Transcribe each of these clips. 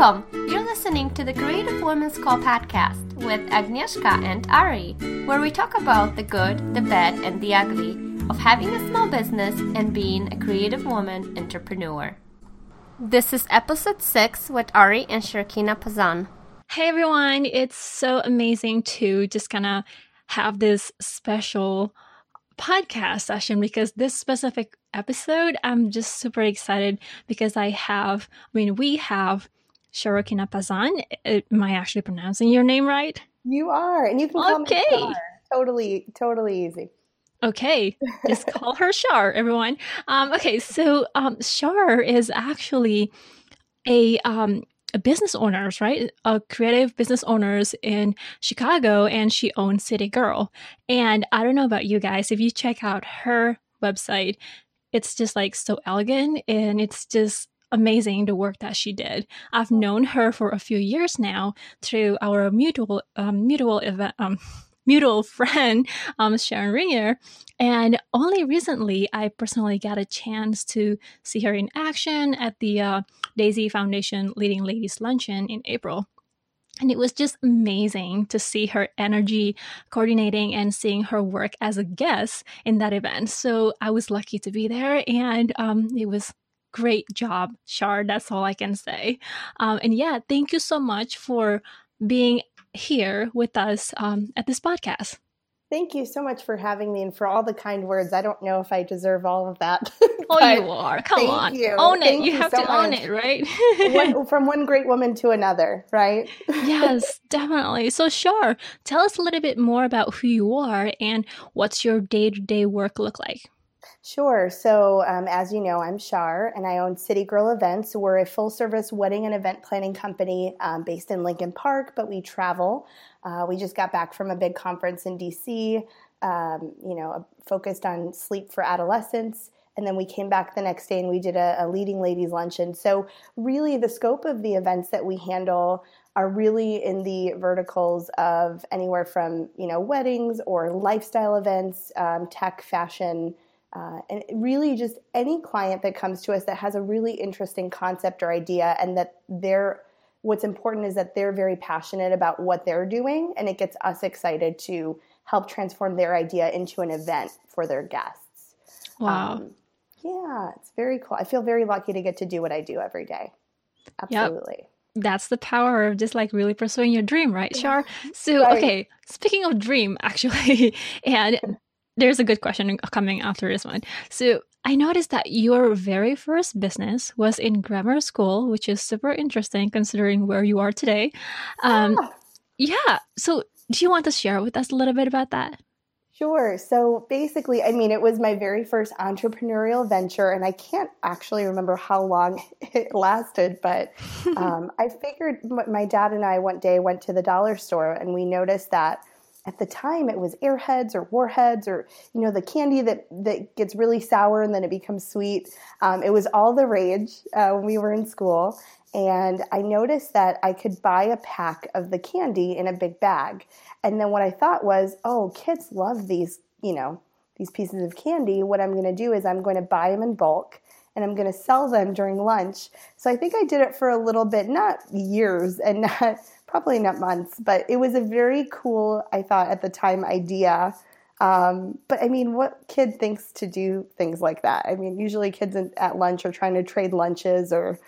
Welcome! You're listening to the Creative Women's Co podcast with Agnieszka and Ari, where we talk about the good, the bad, and the ugly of having a small business and being a creative woman entrepreneur. This is episode 6 with Ari and Shirkina Pazan. Hey everyone, it's so amazing to just kind of have this special podcast session because this specific episode, I'm just super excited because I have, I mean, we have Sharokina Pazan. Am I actually pronouncing your name right? You are, and you can call okay. me Shar. Totally, totally easy. Okay, just call her Shar, everyone. Um, okay, so um, Shar is actually a um, a business owners, right? A creative business owners in Chicago, and she owns City Girl. And I don't know about you guys, if you check out her website, it's just like so elegant and it's just amazing the work that she did. I've known her for a few years now through our mutual um, mutual event. Um, mutual friend, um, Sharon Ringer. And only recently, I personally got a chance to see her in action at the uh, Daisy Foundation Leading Ladies Luncheon in April. And it was just amazing to see her energy coordinating and seeing her work as a guest in that event. So I was lucky to be there, and um, it was great job, Shar. That's all I can say. Um, and yeah, thank you so much for being here with us um, at this podcast. Thank you so much for having me and for all the kind words. I don't know if I deserve all of that. oh, you are. Come on. You. Own it. You, you, have so to much. own it, right? one, from one great woman to another, right? yes, definitely. So, sure. Tell us a little bit more about who you are and what's your day to day work look like. Sure. So, um, as you know, I'm Shar and I own City Girl Events. We're a full service wedding and event planning company um, based in Lincoln Park, but we travel. Uh, we just got back from a big conference in DC, um, you know, focused on sleep for adolescents. And then we came back the next day and we did a, a leading ladies luncheon. So, really, the scope of the events that we handle are really in the verticals of anywhere from, you know, weddings or lifestyle events, um, tech, fashion uh, and really, just any client that comes to us that has a really interesting concept or idea, and that they're what's important is that they're very passionate about what they're doing, and it gets us excited to help transform their idea into an event for their guests. Wow. Um, yeah, it's very cool. I feel very lucky to get to do what I do every day. Absolutely. Yep that's the power of just like really pursuing your dream, right, Shar? So, right. okay, speaking of dream, actually, and there's a good question coming after this one. So I noticed that your very first business was in grammar school, which is super interesting considering where you are today. Um, ah. Yeah. So do you want to share with us a little bit about that? Sure. So basically, I mean, it was my very first entrepreneurial venture, and I can't actually remember how long it lasted, but um, I figured my dad and I one day went to the dollar store and we noticed that at the time it was airheads or warheads or you know the candy that that gets really sour and then it becomes sweet. Um, it was all the rage uh, when we were in school. And i noticed that i could buy a pack of the candy in a big bag. And then what i thought was oh kids love these you know these pieces of candy. What i'm going to do is i'm going to buy them in bulk and i'm going to sell them during lunch. So i think i did it for a little bit not years and not probably not months, but it was a very cool, I thought at the time, idea. Um, but I mean, what kid thinks to do things like that? I mean, usually kids at lunch are trying to trade lunches or,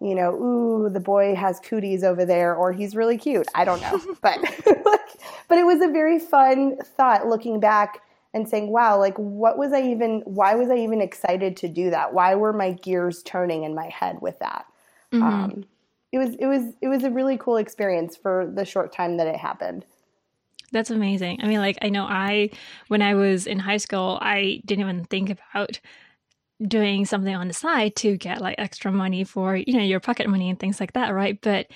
you know, ooh, the boy has cooties over there or he's really cute. I don't know. but, but it was a very fun thought looking back and saying, wow, like what was I even, why was I even excited to do that? Why were my gears turning in my head with that? Mm-hmm. Um, it was it was it was a really cool experience for the short time that it happened. That's amazing. I mean, like I know I when I was in high school, I didn't even think about doing something on the side to get like extra money for you know your pocket money and things like that, right? But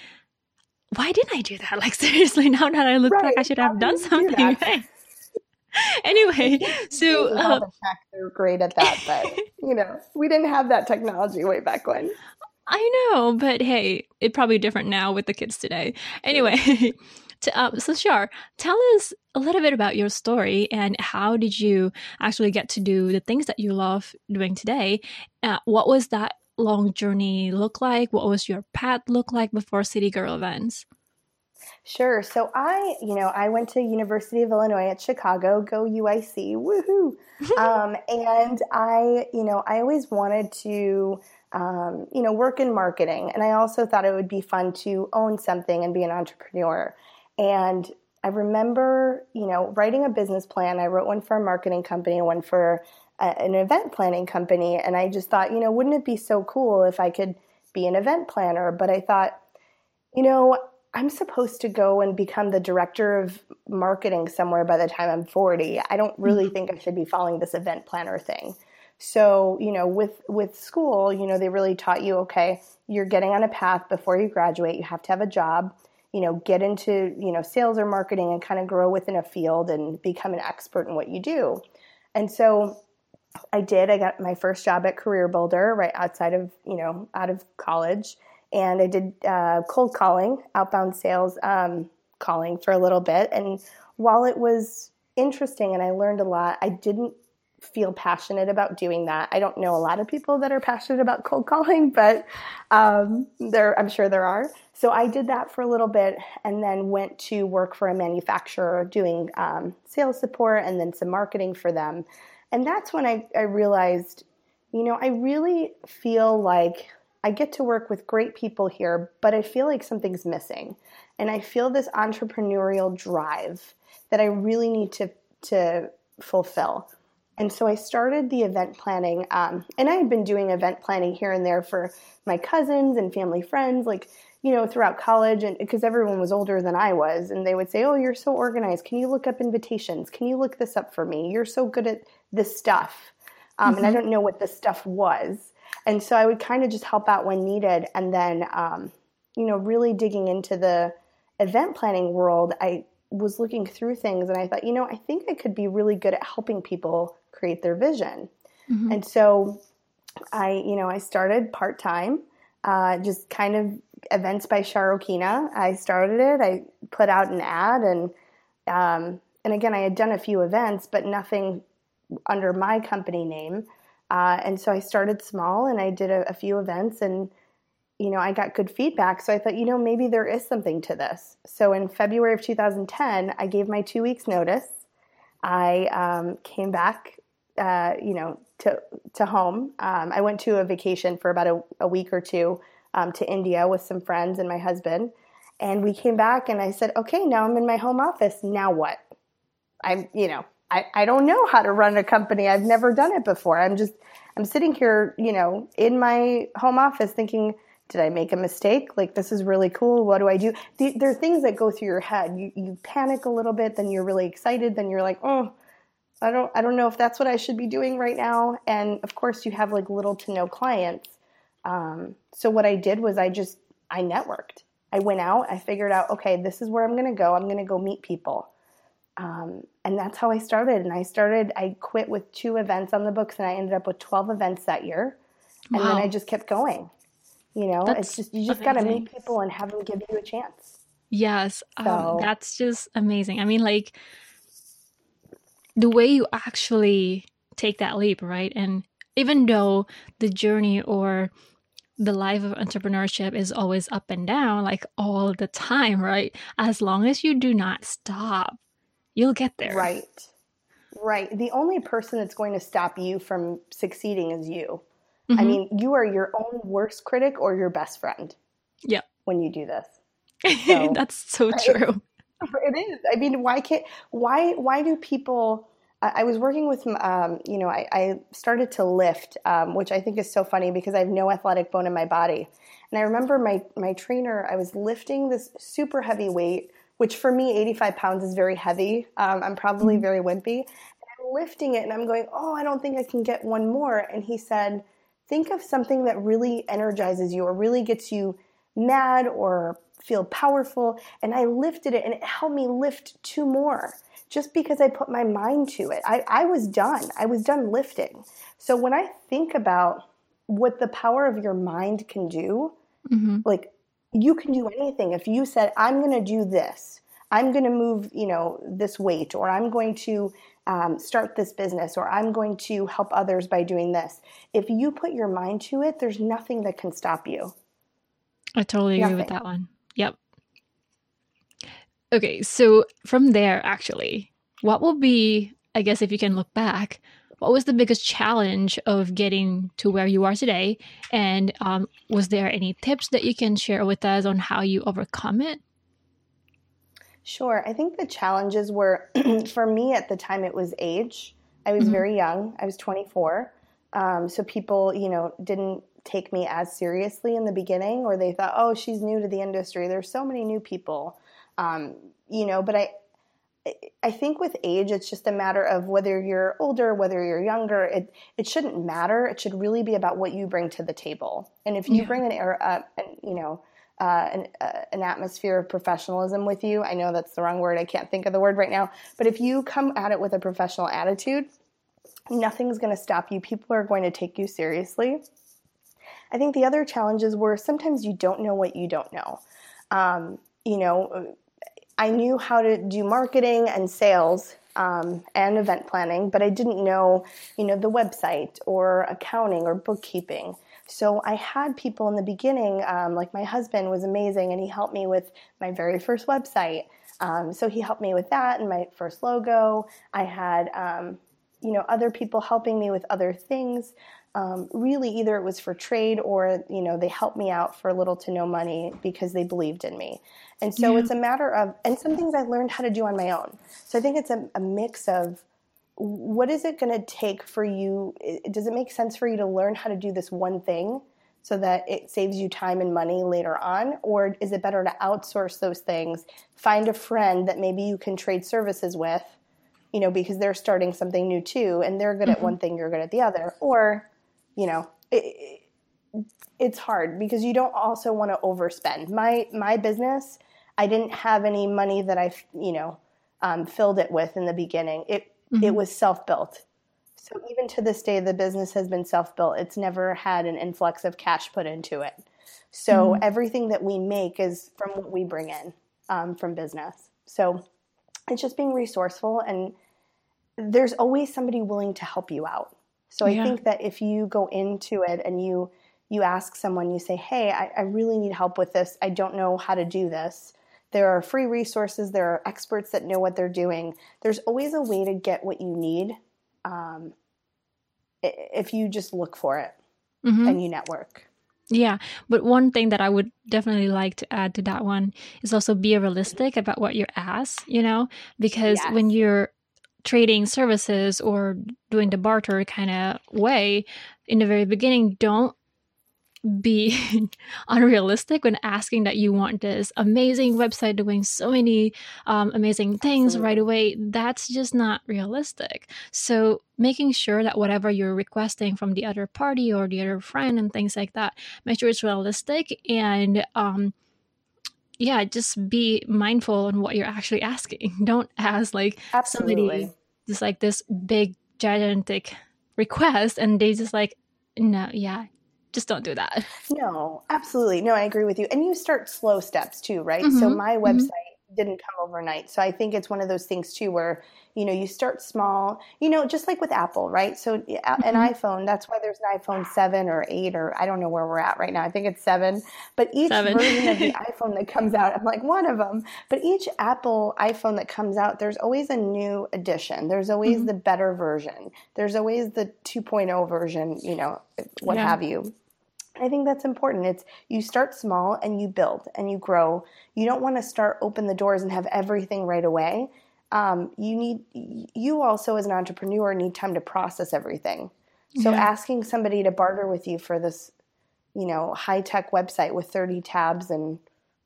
why didn't I do that? Like seriously, now that I look right. back, I should have done something. Right? anyway, so they're oh. great at that, but you know, we didn't have that technology way back when. I know, but hey, it's probably different now with the kids today. Anyway, to, um, so sure, tell us a little bit about your story and how did you actually get to do the things that you love doing today? Uh, what was that long journey look like? What was your path look like before City Girl events? Sure. So I, you know, I went to University of Illinois at Chicago, go UIC, woohoo! um, and I, you know, I always wanted to, um, you know, work in marketing, and I also thought it would be fun to own something and be an entrepreneur. And I remember, you know, writing a business plan. I wrote one for a marketing company one for a, an event planning company, and I just thought, you know, wouldn't it be so cool if I could be an event planner? But I thought, you know, I'm supposed to go and become the director of marketing somewhere by the time I'm 40. I don't really mm-hmm. think I should be following this event planner thing. So, you know, with with school, you know, they really taught you, okay, you're getting on a path before you graduate, you have to have a job, you know, get into, you know, sales or marketing and kind of grow within a field and become an expert in what you do. And so I did. I got my first job at Career Builder right outside of, you know, out of college and I did uh, cold calling, outbound sales um, calling for a little bit. And while it was interesting and I learned a lot, I didn't feel passionate about doing that. I don't know a lot of people that are passionate about cold calling, but um, there, I'm sure there are. So I did that for a little bit and then went to work for a manufacturer doing um, sales support and then some marketing for them. And that's when I, I realized, you know, I really feel like I get to work with great people here, but I feel like something's missing. And I feel this entrepreneurial drive that I really need to, to fulfill. And so I started the event planning. Um, and I had been doing event planning here and there for my cousins and family friends, like, you know, throughout college, and because everyone was older than I was. And they would say, Oh, you're so organized. Can you look up invitations? Can you look this up for me? You're so good at this stuff. Um, mm-hmm. And I mm-hmm. don't know what this stuff was. And so I would kind of just help out when needed. And then, um, you know, really digging into the event planning world, I was looking through things and I thought, you know, I think I could be really good at helping people create their vision. Mm-hmm. And so I, you know, I started part time, uh, just kind of events by Sharokina. I started it. I put out an ad and, um, and again, I had done a few events, but nothing under my company name. Uh, and so I started small and I did a, a, few events and, you know, I got good feedback. So I thought, you know, maybe there is something to this. So in February of 2010, I gave my two weeks notice. I um, came back, uh, you know, to, to home. Um, I went to a vacation for about a, a week or two um, to India with some friends and my husband. And we came back and I said, okay, now I'm in my home office. Now what? I'm, you know, I, I don't know how to run a company. I've never done it before. I'm just, I'm sitting here, you know, in my home office thinking, did I make a mistake? Like, this is really cool. What do I do? The, there are things that go through your head. You, you panic a little bit, then you're really excited, then you're like, oh, I don't, I don't know if that's what I should be doing right now. And of course, you have like little to no clients. Um, so what I did was I just, I networked. I went out, I figured out, okay, this is where I'm going to go. I'm going to go meet people. Um, and that's how I started. And I started, I quit with two events on the books and I ended up with 12 events that year. And wow. then I just kept going. You know, that's it's just, you just got to meet people and have them give you a chance. Yes. Um, so, um, that's just amazing. I mean, like the way you actually take that leap, right? And even though the journey or the life of entrepreneurship is always up and down, like all the time, right? As long as you do not stop, You'll get there. Right. Right. The only person that's going to stop you from succeeding is you. Mm-hmm. I mean, you are your own worst critic or your best friend. Yeah. When you do this. So, that's so true. It is. I mean, why can't why why do people I, was working with, um, you know, I, I, started to lift, um, which I think is so funny because I have no athletic bone in my body. And I remember my, my trainer, I was lifting this super heavy weight which for me, 85 pounds is very heavy. Um, I'm probably mm-hmm. very wimpy. And I'm lifting it and I'm going, oh, I don't think I can get one more. And he said, think of something that really energizes you or really gets you mad or feel powerful. And I lifted it and it helped me lift two more just because I put my mind to it. I, I was done. I was done lifting. So when I think about what the power of your mind can do, mm-hmm. like you can do anything. If you said, I'm going to do this, I'm going to move, you know, this weight, or I'm going to um, start this business or I'm going to help others by doing this. If you put your mind to it, there's nothing that can stop you. I totally agree with that one. Yep. Okay, so from there, actually, what will be, I guess, if you can look back, what was the biggest challenge of getting to where you are today? And um, was there any tips that you can share with us on how you overcome it? Sure. I think the challenges were, for me at the time, it was age. I was mm-hmm. very young. I was 24. Um, so people, you know, didn't take me as seriously in the beginning, or they thought, oh, she's new to the industry. There's so many new people, um, you know. But I, I think with age, it's just a matter of whether you're older, whether you're younger. It it shouldn't matter. It should really be about what you bring to the table. And if you yeah. bring an air up, and you know, uh, an, uh, an atmosphere of professionalism with you. I know that's the wrong word. I can't think of the word right now. But if you come at it with a professional attitude, nothing's going to stop you. People are going to take you seriously. I think the other challenges were sometimes you don't know what you don't know. Um, you know, I knew how to do marketing and sales um, and event planning, but I didn't know, you know, the website or accounting or bookkeeping. So I had people in the beginning, um, like my husband was amazing, and he helped me with my very first website. Um, so he helped me with that and my first logo. I had, um, you know, other people helping me with other things. Um, really, either it was for trade or you know they helped me out for little to no money because they believed in me. And so yeah. it's a matter of, and some things I learned how to do on my own. So I think it's a, a mix of what is it going to take for you? Does it make sense for you to learn how to do this one thing so that it saves you time and money later on? Or is it better to outsource those things, find a friend that maybe you can trade services with, you know, because they're starting something new too and they're good mm-hmm. at one thing, you're good at the other? Or, you know, it, it's hard because you don't also want to overspend. My my business, I didn't have any money that I, you know, um, filled it with in the beginning. It Mm-hmm. It was self built. So even to this day, the business has been self built. It's never had an influx of cash put into it. So mm-hmm. everything that we make is from what we bring in um, from business. So it's just being resourceful, and there's always somebody willing to help you out. So I yeah. think that if you go into it and you you ask someone, you say, "Hey, I, I really need help with this. I don't know how to do this." There are free resources, there are experts that know what they're doing. There's always a way to get what you need um, if you just look for it mm-hmm. and you network. Yeah, but one thing that I would definitely like to add to that one is also be realistic about what you're asked, you know, because yes. when you're trading services or doing the barter kind of way in the very beginning, don't be unrealistic when asking that you want this amazing website doing so many um, amazing things Absolutely. right away. That's just not realistic. So, making sure that whatever you're requesting from the other party or the other friend and things like that, make sure it's realistic and, um, yeah, just be mindful on what you're actually asking. Don't ask like Absolutely. somebody just like this big, gigantic request and they just like, no, yeah, just don't do that. No, absolutely. No, I agree with you. And you start slow steps too, right? Mm-hmm. So my mm-hmm. website. Didn't come overnight. So I think it's one of those things too where, you know, you start small, you know, just like with Apple, right? So mm-hmm. an iPhone, that's why there's an iPhone 7 or 8 or I don't know where we're at right now. I think it's 7. But each seven. version of the iPhone that comes out, I'm like one of them. But each Apple iPhone that comes out, there's always a new edition. There's always mm-hmm. the better version. There's always the 2.0 version, you know, what yeah. have you. I think that's important. It's you start small and you build and you grow. You don't want to start open the doors and have everything right away. Um, you need you also as an entrepreneur need time to process everything. So yeah. asking somebody to barter with you for this, you know, high tech website with 30 tabs and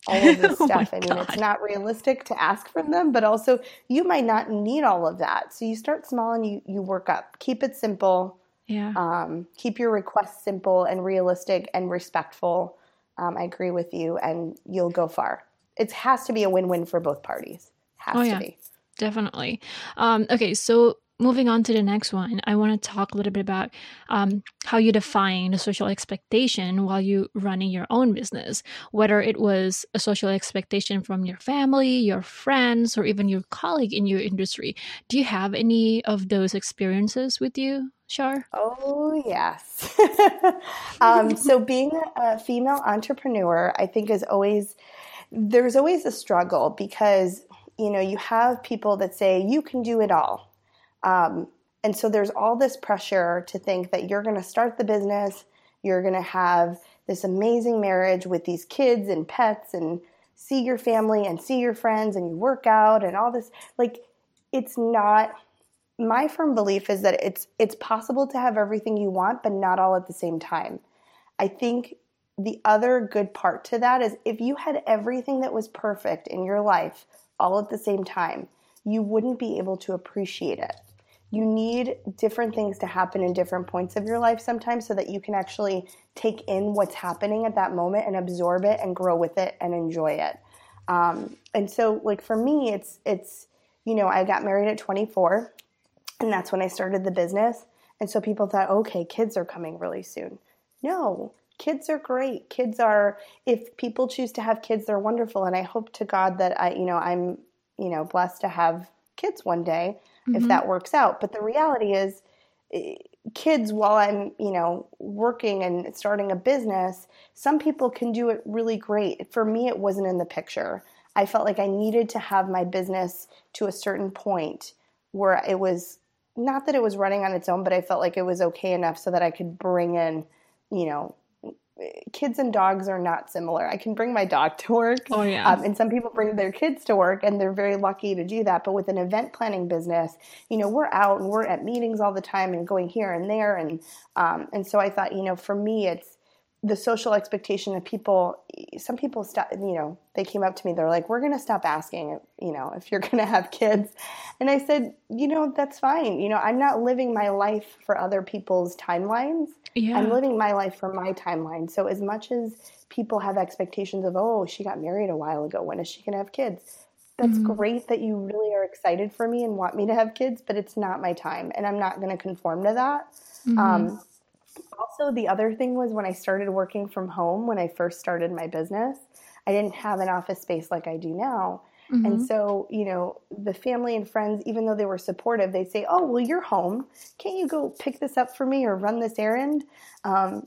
all of this oh stuff. I mean, God. it's not realistic to ask from them, but also you might not need all of that. So you start small and you you work up. Keep it simple yeah. Um, keep your requests simple and realistic and respectful. Um, I agree with you, and you'll go far. It has to be a win-win for both parties. Has oh, to yeah. be. Definitely. Um, okay, so moving on to the next one, I want to talk a little bit about um, how you define the social expectation while you running your own business. Whether it was a social expectation from your family, your friends, or even your colleague in your industry. Do you have any of those experiences with you, Shar? Oh yes. um, so being a female entrepreneur, I think is always there's always a struggle because you know you have people that say you can do it all um, and so there's all this pressure to think that you're going to start the business, you're going to have this amazing marriage with these kids and pets and see your family and see your friends and you work out and all this. Like, it's not. My firm belief is that it's it's possible to have everything you want, but not all at the same time. I think the other good part to that is if you had everything that was perfect in your life all at the same time, you wouldn't be able to appreciate it you need different things to happen in different points of your life sometimes so that you can actually take in what's happening at that moment and absorb it and grow with it and enjoy it. Um, and so, like for me, it's it's you know I got married at 24, and that's when I started the business. And so people thought, okay, kids are coming really soon. No, kids are great. Kids are if people choose to have kids, they're wonderful. And I hope to God that I you know I'm you know blessed to have kids one day mm-hmm. if that works out. But the reality is, eh, kids, while I'm, you know, working and starting a business, some people can do it really great. For me, it wasn't in the picture. I felt like I needed to have my business to a certain point where it was not that it was running on its own, but I felt like it was okay enough so that I could bring in, you know, kids and dogs are not similar. I can bring my dog to work. Oh, yeah. Um, and some people bring their kids to work and they're very lucky to do that. But with an event planning business, you know, we're out and we're at meetings all the time and going here and there. And, um, and so I thought, you know, for me, it's, the social expectation of people some people stop you know they came up to me they're like we're going to stop asking you know if you're going to have kids. And i said you know that's fine. You know i'm not living my life for other people's timelines. Yeah. i'm living my life for my timeline. So as much as people have expectations of oh she got married a while ago. When is she going to have kids? That's mm-hmm. great that you really are excited for me and want me to have kids but it's not my time and i'm not going to conform to that. Mm-hmm. um, also, the other thing was when I started working from home, when I first started my business, I didn't have an office space like I do now. Mm-hmm. And so, you know, the family and friends, even though they were supportive, they'd say, Oh, well, you're home. Can't you go pick this up for me or run this errand? Um,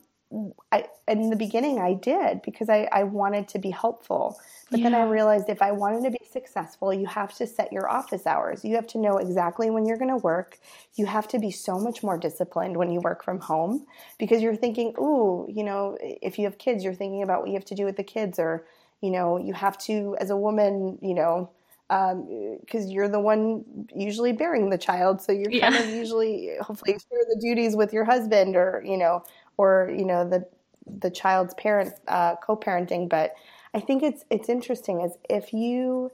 I, in the beginning, I did because I, I wanted to be helpful. But yeah. then I realized if I wanted to be successful, you have to set your office hours. You have to know exactly when you're going to work. You have to be so much more disciplined when you work from home because you're thinking, ooh, you know, if you have kids, you're thinking about what you have to do with the kids, or, you know, you have to, as a woman, you know, because um, you're the one usually bearing the child, so you're yeah. kind of usually hopefully share the duties with your husband, or you know, or you know the the child's parent uh, co-parenting. But I think it's it's interesting as if you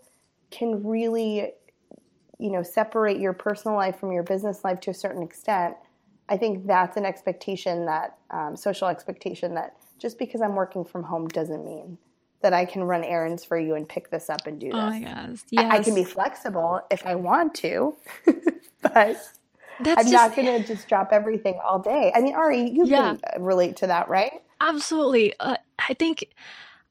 can really you know separate your personal life from your business life to a certain extent. I think that's an expectation that um, social expectation that just because I'm working from home doesn't mean that I can run errands for you and pick this up and do oh this. Oh yes, yes. I, I can be flexible if I want to, but that's I'm just, not going to just drop everything all day. I mean, Ari, you yeah. can relate to that, right? Absolutely. Uh, I think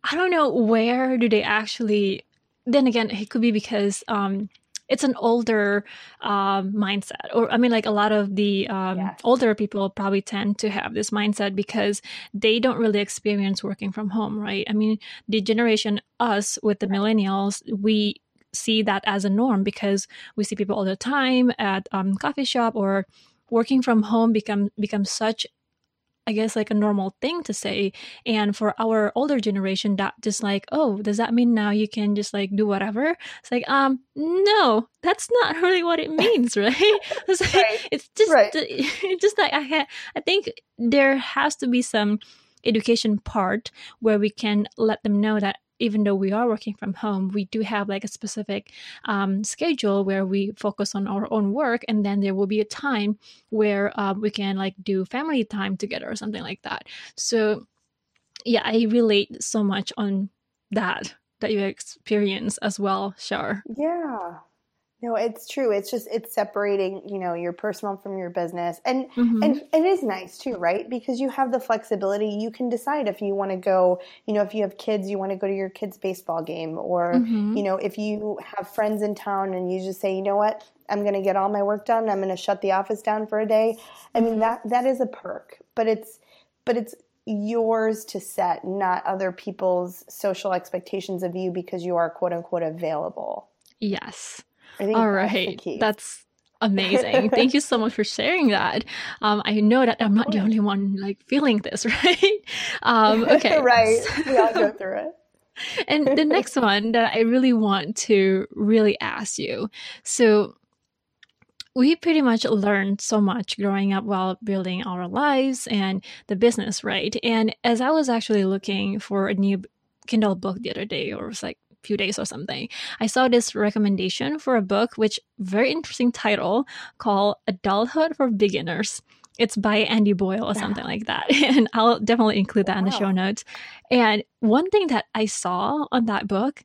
I don't know where do they actually. Then again, it could be because um, it's an older um, mindset, or I mean, like a lot of the um, yes. older people probably tend to have this mindset because they don't really experience working from home, right? I mean, the generation us with the millennials, we see that as a norm because we see people all the time at um, coffee shop or working from home become become such I guess like a normal thing to say. And for our older generation, that just like, oh, does that mean now you can just like do whatever? It's like, um, no, that's not really what it means, right? it's, like, right. it's just, right. it's just like I ha- I think there has to be some education part where we can let them know that even though we are working from home, we do have like a specific um, schedule where we focus on our own work, and then there will be a time where uh, we can like do family time together or something like that. So, yeah, I relate so much on that that you experience as well, Shar. Yeah. No, it's true. It's just it's separating, you know, your personal from your business. And mm-hmm. and it is nice too, right? Because you have the flexibility. You can decide if you want to go, you know, if you have kids, you want to go to your kids baseball game or, mm-hmm. you know, if you have friends in town and you just say, "You know what? I'm going to get all my work done. I'm going to shut the office down for a day." I mean, that that is a perk, but it's but it's yours to set, not other people's social expectations of you because you are quote unquote available. Yes. All right. That's, amazing. Thank you so much for sharing that. Um, I know that I'm not the only one like feeling this, right? Um, okay. right. We all go through it. and the next one that I really want to really ask you. So we pretty much learned so much growing up while building our lives and the business, right? And as I was actually looking for a new Kindle book the other day, or was like few days or something, I saw this recommendation for a book, which very interesting title called Adulthood for Beginners. It's by Andy Boyle or something like that. And I'll definitely include that wow. in the show notes. And one thing that I saw on that book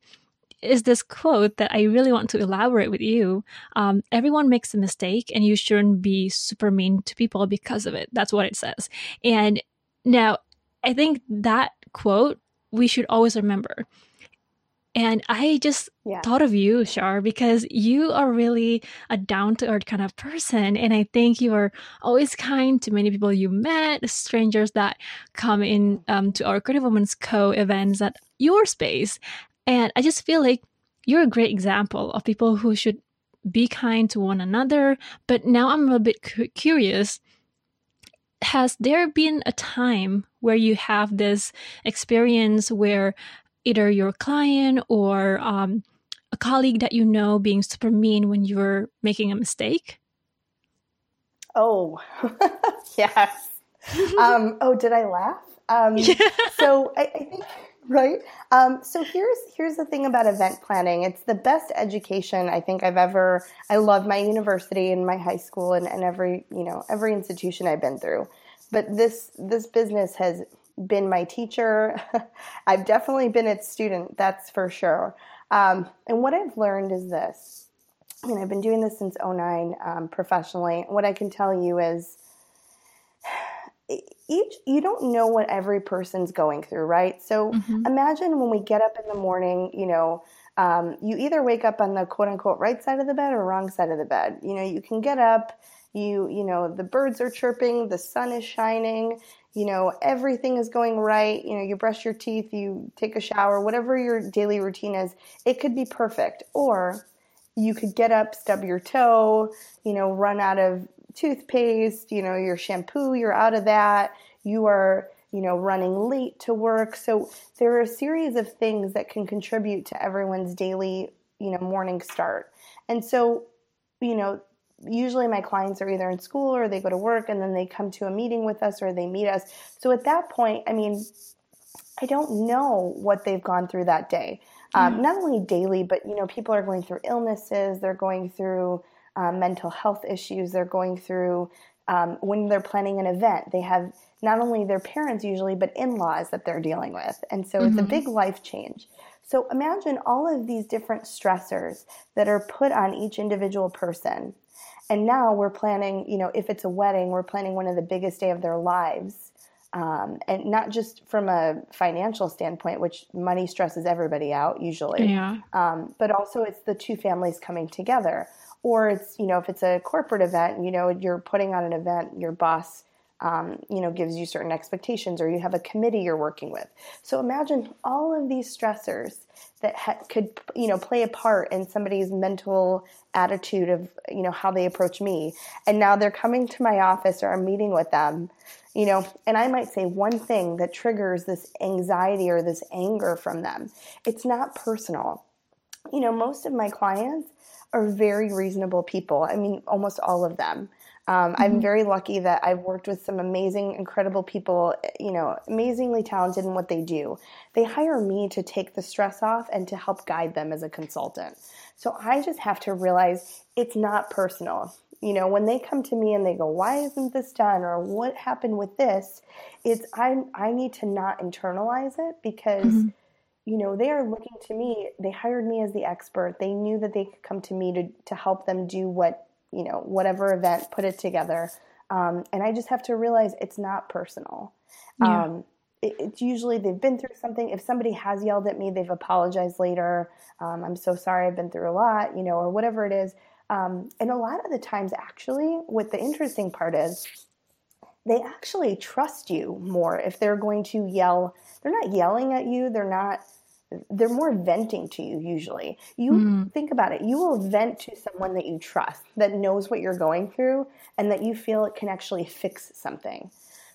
is this quote that I really want to elaborate with you. Um, everyone makes a mistake, and you shouldn't be super mean to people because of it. That's what it says. And now, I think that quote we should always remember and I just yeah. thought of you, Shar, because you are really a down to earth kind of person. And I think you are always kind to many people you met, strangers that come in um, to our Creative Women's Co events at your space. And I just feel like you're a great example of people who should be kind to one another. But now I'm a bit cu- curious has there been a time where you have this experience where either your client or um, a colleague that you know being super mean when you're making a mistake? Oh, yes. um, oh, did I laugh? Um, yeah. So I, I, think right. Um, so here's here's the thing about event planning. It's the best education I think I've ever. I love my university and my high school and, and every you know every institution I've been through. But this this business has been my teacher. I've definitely been its student, that's for sure. Um, and what I've learned is this. I mean, I've been doing this since 09 um, professionally. What I can tell you is each you don't know what every person's going through, right? So mm-hmm. imagine when we get up in the morning, you know, um, you either wake up on the quote unquote right side of the bed or wrong side of the bed. You know, you can get up, you you know, the birds are chirping, the sun is shining, you know, everything is going right, you know, you brush your teeth, you take a shower, whatever your daily routine is, it could be perfect. Or you could get up, stub your toe, you know, run out of toothpaste, you know, your shampoo, you're out of that. You are, you know, running late to work. So there are a series of things that can contribute to everyone's daily, you know, morning start. And so, you know, usually my clients are either in school or they go to work and then they come to a meeting with us or they meet us. So at that point, I mean, I don't know what they've gone through that day. Um, mm-hmm. Not only daily, but you know, people are going through illnesses, they're going through um, mental health issues, they're going through um, when they're planning an event, they have not only their parents usually, but in laws that they're dealing with. And so mm-hmm. it's a mm-hmm. big life change. So imagine all of these different stressors that are put on each individual person and now we're planning, you know, if it's a wedding, we're planning one of the biggest day of their lives. Um, and not just from a financial standpoint, which money stresses everybody out usually, yeah. um, but also it's the two families coming together. Or it's, you know, if it's a corporate event, you know, you're putting on an event, your boss um, you know, gives you certain expectations, or you have a committee you're working with. So imagine all of these stressors that ha- could, you know, play a part in somebody's mental attitude of, you know, how they approach me. And now they're coming to my office, or I'm meeting with them, you know, and I might say one thing that triggers this anxiety or this anger from them. It's not personal. You know, most of my clients are very reasonable people. I mean, almost all of them. Um, mm-hmm. I'm very lucky that I've worked with some amazing, incredible people, you know, amazingly talented in what they do. They hire me to take the stress off and to help guide them as a consultant. So I just have to realize it's not personal. You know, when they come to me and they go, "Why isn't this done?" or "What happened with this?" It's I I need to not internalize it because mm-hmm. You know, they are looking to me. They hired me as the expert. They knew that they could come to me to, to help them do what, you know, whatever event, put it together. Um, and I just have to realize it's not personal. Yeah. Um, it, it's usually they've been through something. If somebody has yelled at me, they've apologized later. Um, I'm so sorry, I've been through a lot, you know, or whatever it is. Um, and a lot of the times, actually, what the interesting part is, they actually trust you more if they're going to yell. They're not yelling at you. They're not they're more venting to you usually. You mm. think about it, you will vent to someone that you trust, that knows what you're going through, and that you feel it can actually fix something.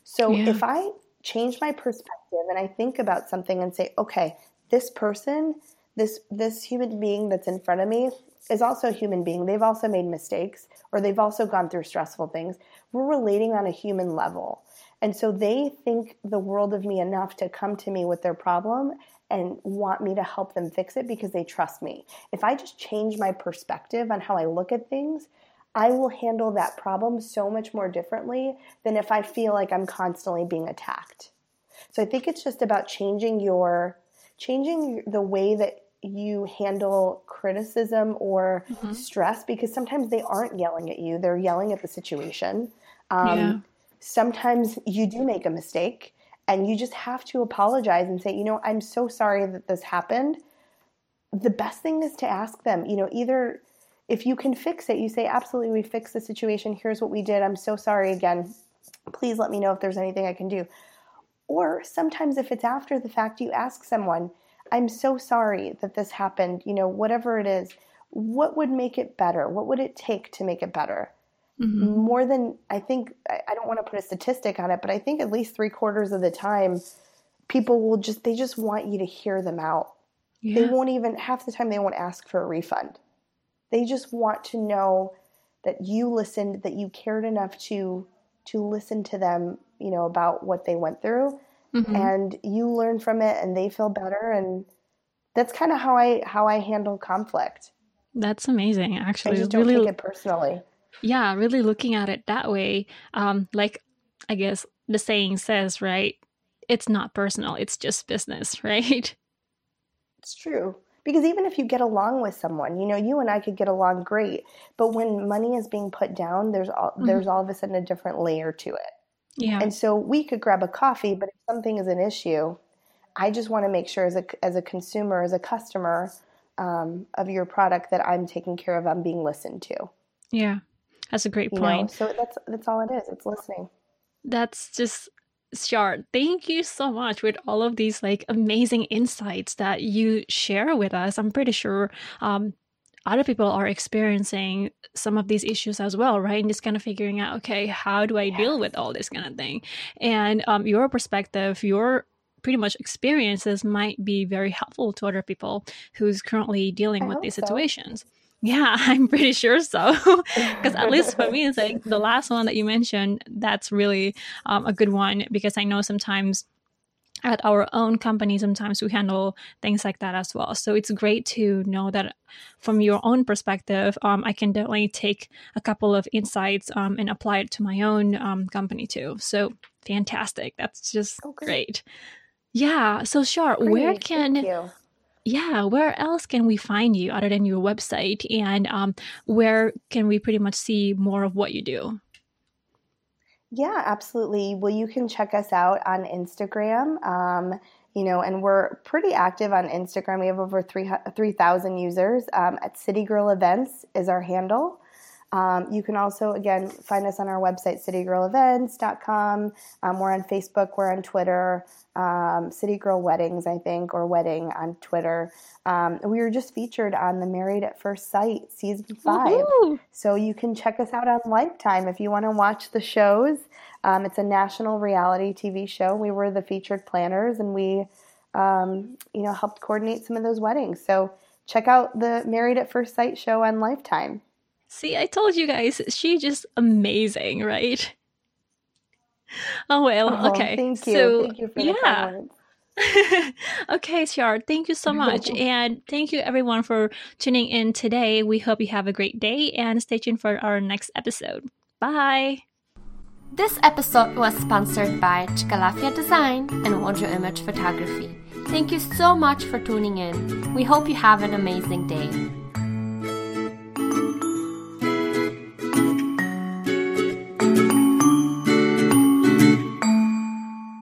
So yeah. if I change my perspective and I think about something and say, okay, this person, this this human being that's in front of me is also a human being. They've also made mistakes or they've also gone through stressful things. We're relating on a human level. And so they think the world of me enough to come to me with their problem and want me to help them fix it because they trust me. If I just change my perspective on how I look at things, I will handle that problem so much more differently than if I feel like I'm constantly being attacked. So I think it's just about changing your changing the way that you handle criticism or mm-hmm. stress because sometimes they aren't yelling at you, they're yelling at the situation. Um, yeah. Sometimes you do make a mistake and you just have to apologize and say, you know, I'm so sorry that this happened. The best thing is to ask them, you know, either if you can fix it, you say, absolutely, we fixed the situation. Here's what we did. I'm so sorry again. Please let me know if there's anything I can do. Or sometimes, if it's after the fact, you ask someone, I'm so sorry that this happened. You know, whatever it is, what would make it better? What would it take to make it better? Mm-hmm. More than I think, I don't want to put a statistic on it, but I think at least three quarters of the time, people will just, they just want you to hear them out. Yeah. They won't even, half the time, they won't ask for a refund. They just want to know that you listened, that you cared enough to to listen to them, you know, about what they went through, mm-hmm. and you learn from it, and they feel better, and that's kind of how I how I handle conflict. That's amazing, actually. I just don't really, take it personally. Yeah, really looking at it that way, um, like I guess the saying says, right? It's not personal; it's just business, right? It's true. Because even if you get along with someone, you know, you and I could get along great, but when money is being put down, there's all, mm-hmm. there's all of a sudden a different layer to it. Yeah. And so we could grab a coffee, but if something is an issue, I just want to make sure as a as a consumer, as a customer um, of your product, that I'm taking care of. I'm being listened to. Yeah, that's a great point. Know? So that's that's all it is. It's listening. That's just Shar, thank you so much with all of these like amazing insights that you share with us. I'm pretty sure um, other people are experiencing some of these issues as well, right? And just kind of figuring out, okay, how do I yeah. deal with all this kind of thing? And um, your perspective, your pretty much experiences might be very helpful to other people who's currently dealing I with these situations. Yeah, I'm pretty sure so. Because at least for me, it's like the last one that you mentioned, that's really um, a good one because I know sometimes at our own company, sometimes we handle things like that as well. So it's great to know that from your own perspective, um, I can definitely take a couple of insights um, and apply it to my own um, company too. So fantastic. That's just okay. great. Yeah. So, great. where can yeah, where else can we find you other than your website? And um, where can we pretty much see more of what you do? Yeah, absolutely. Well, you can check us out on Instagram. Um, you know, and we're pretty active on Instagram. We have over 3,000 3, users. Um, at City Girl Events is our handle. Um, you can also, again, find us on our website, citygirlevents.com. Um, we're on Facebook, we're on Twitter, um, City Girl Weddings, I think, or Wedding on Twitter. Um, we were just featured on the Married at First Sight season 5 Woo-hoo! So you can check us out on Lifetime if you want to watch the shows. Um, it's a national reality TV show. We were the featured planners and we, um, you know, helped coordinate some of those weddings. So check out the Married at First Sight show on Lifetime. See, I told you guys, she's just amazing, right? Oh well, oh, okay. Thank you. So, thank you for yeah. okay, Shar, thank you so much. and thank you everyone for tuning in today. We hope you have a great day and stay tuned for our next episode. Bye. This episode was sponsored by Chicalafia Design and Audio Image Photography. Thank you so much for tuning in. We hope you have an amazing day.